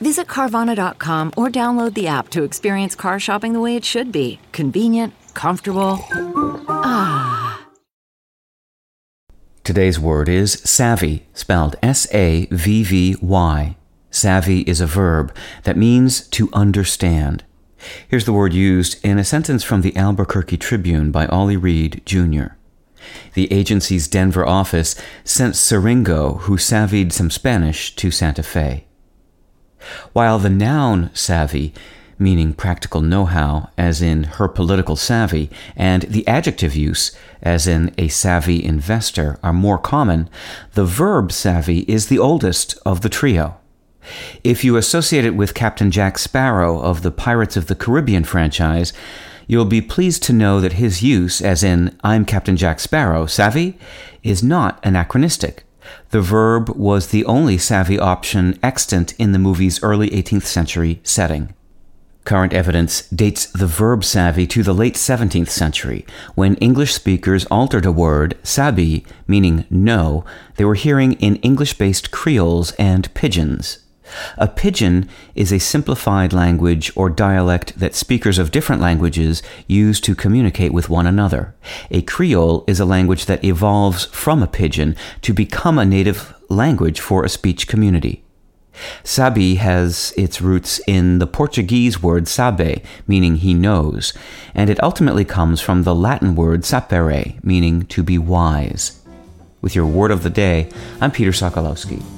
Visit Carvana.com or download the app to experience car shopping the way it should be convenient, comfortable. Ah. Today's word is savvy, spelled S A V V Y. Savvy is a verb that means to understand. Here's the word used in a sentence from the Albuquerque Tribune by Ollie Reed, Jr. The agency's Denver office sent Siringo, who savvied some Spanish, to Santa Fe. While the noun savvy, meaning practical know how, as in her political savvy, and the adjective use, as in a savvy investor, are more common, the verb savvy is the oldest of the trio. If you associate it with Captain Jack Sparrow of the Pirates of the Caribbean franchise, you'll be pleased to know that his use, as in I'm Captain Jack Sparrow, savvy, is not anachronistic. The verb was the only savvy option extant in the movie's early 18th century setting. Current evidence dates the verb savvy to the late 17th century, when English speakers altered a word, sabi, meaning know, they were hearing in English based creoles and pidgins. A pidgin is a simplified language or dialect that speakers of different languages use to communicate with one another. A creole is a language that evolves from a pidgin to become a native language for a speech community. Sabi has its roots in the Portuguese word sabe, meaning he knows, and it ultimately comes from the Latin word sapere, meaning to be wise. With your word of the day, I'm Peter Sokolowski.